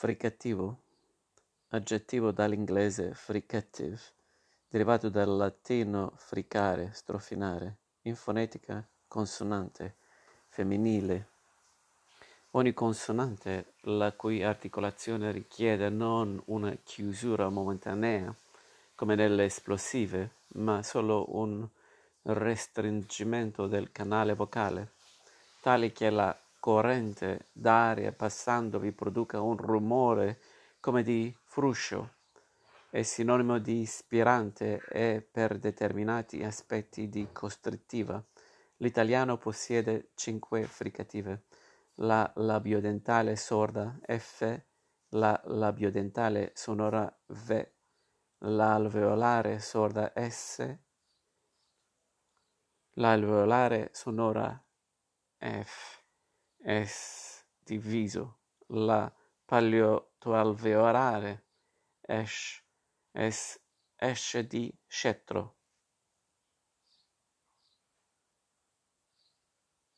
Fricativo, aggettivo dall'inglese fricative, derivato dal latino fricare, strofinare, in fonetica consonante, femminile. Ogni consonante la cui articolazione richiede non una chiusura momentanea, come nelle esplosive, ma solo un restringimento del canale vocale, tale che la corrente d'aria passandovi produca un rumore come di fruscio. È sinonimo di ispirante e per determinati aspetti di costrittiva. L'italiano possiede cinque fricative. La labiodentale sorda F, la labiodentale sonora V, l'alveolare sorda S, l'alveolare sonora F. Es diviso, la paleotoalveolare es, es esce di scettro.